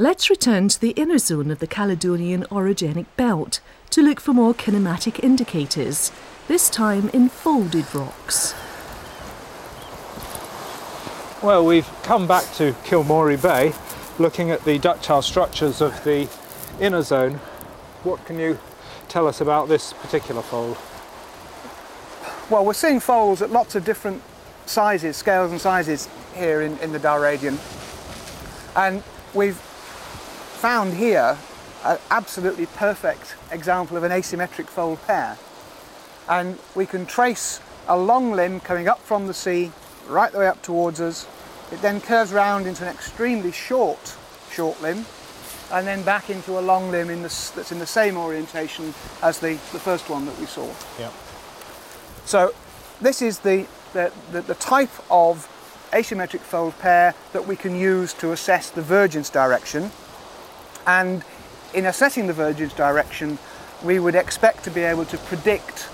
Let's return to the inner zone of the Caledonian orogenic belt to look for more kinematic indicators, this time in folded rocks. Well, we've come back to Kilmory Bay looking at the ductile structures of the inner zone. What can you tell us about this particular fold? Well, we're seeing folds at lots of different sizes, scales and sizes here in, in the Dalradian. And we've found here an absolutely perfect example of an asymmetric fold pair. And we can trace a long limb coming up from the sea right the way up towards us. It then curves round into an extremely short, short limb and then back into a long limb in the, that's in the same orientation as the, the first one that we saw. Yeah. So this is the, the, the, the type of asymmetric fold pair that we can use to assess the vergence direction. And in assessing the vergence direction, we would expect to be able to predict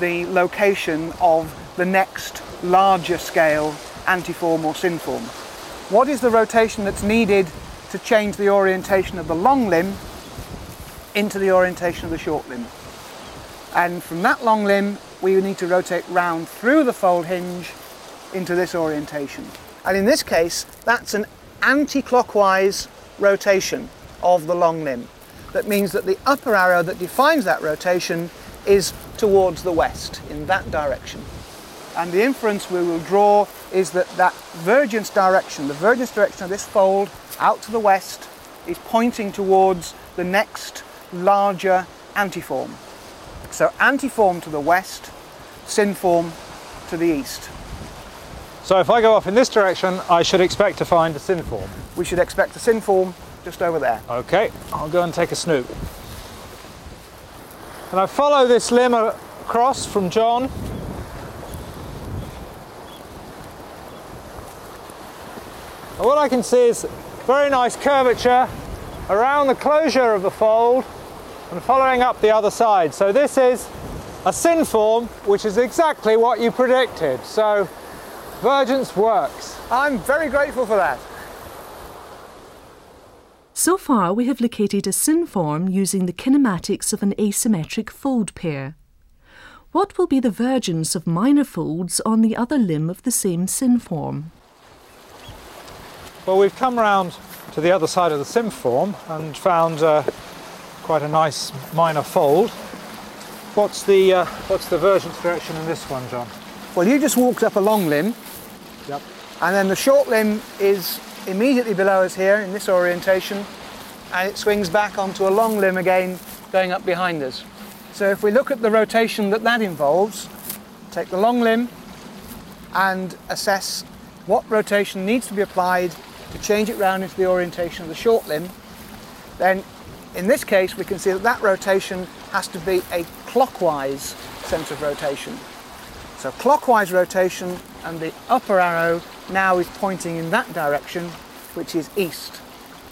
the location of the next larger scale antiform or synform. What is the rotation that's needed to change the orientation of the long limb into the orientation of the short limb? And from that long limb, we need to rotate round through the fold hinge into this orientation. And in this case, that's an anti-clockwise rotation of the long limb. That means that the upper arrow that defines that rotation is towards the west, in that direction. And the inference we will draw is that that vergence direction, the vergence direction of this fold out to the west, is pointing towards the next larger antiform. So antiform to the west, synform to the east. So if I go off in this direction, I should expect to find a synform. We should expect a synform just over there. Okay, I'll go and take a snoop. And I follow this limb across from John. And what I can see is very nice curvature around the closure of the fold and following up the other side. So this is a synform, which is exactly what you predicted. So vergence works. I'm very grateful for that. So far, we have located a synform using the kinematics of an asymmetric fold pair. What will be the vergence of minor folds on the other limb of the same synform? Well, we've come round to the other side of the synform and found uh, quite a nice minor fold. What's the uh, what's the vergence direction in this one, John? Well, you just walked up a long limb. Yep. And then the short limb is immediately below us here in this orientation, and it swings back onto a long limb again, going up behind us. So if we look at the rotation that that involves, take the long limb and assess what rotation needs to be applied to change it round into the orientation of the short limb, then in this case we can see that that rotation has to be a clockwise sense of rotation. So clockwise rotation and the upper arrow now is pointing in that direction, which is east.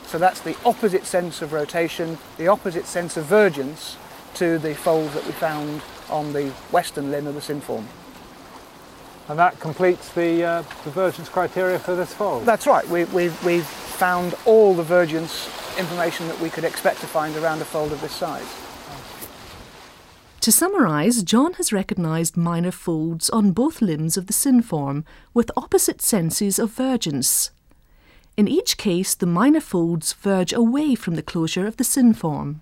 So that's the opposite sense of rotation, the opposite sense of vergence to the fold that we found on the western limb of the synform. And that completes the, uh, the vergence criteria for this fold? That's right. We, we've, we've found all the vergence information that we could expect to find around a fold of this size. To summarise, John has recognised minor folds on both limbs of the synform with opposite senses of vergence. In each case, the minor folds verge away from the closure of the synform.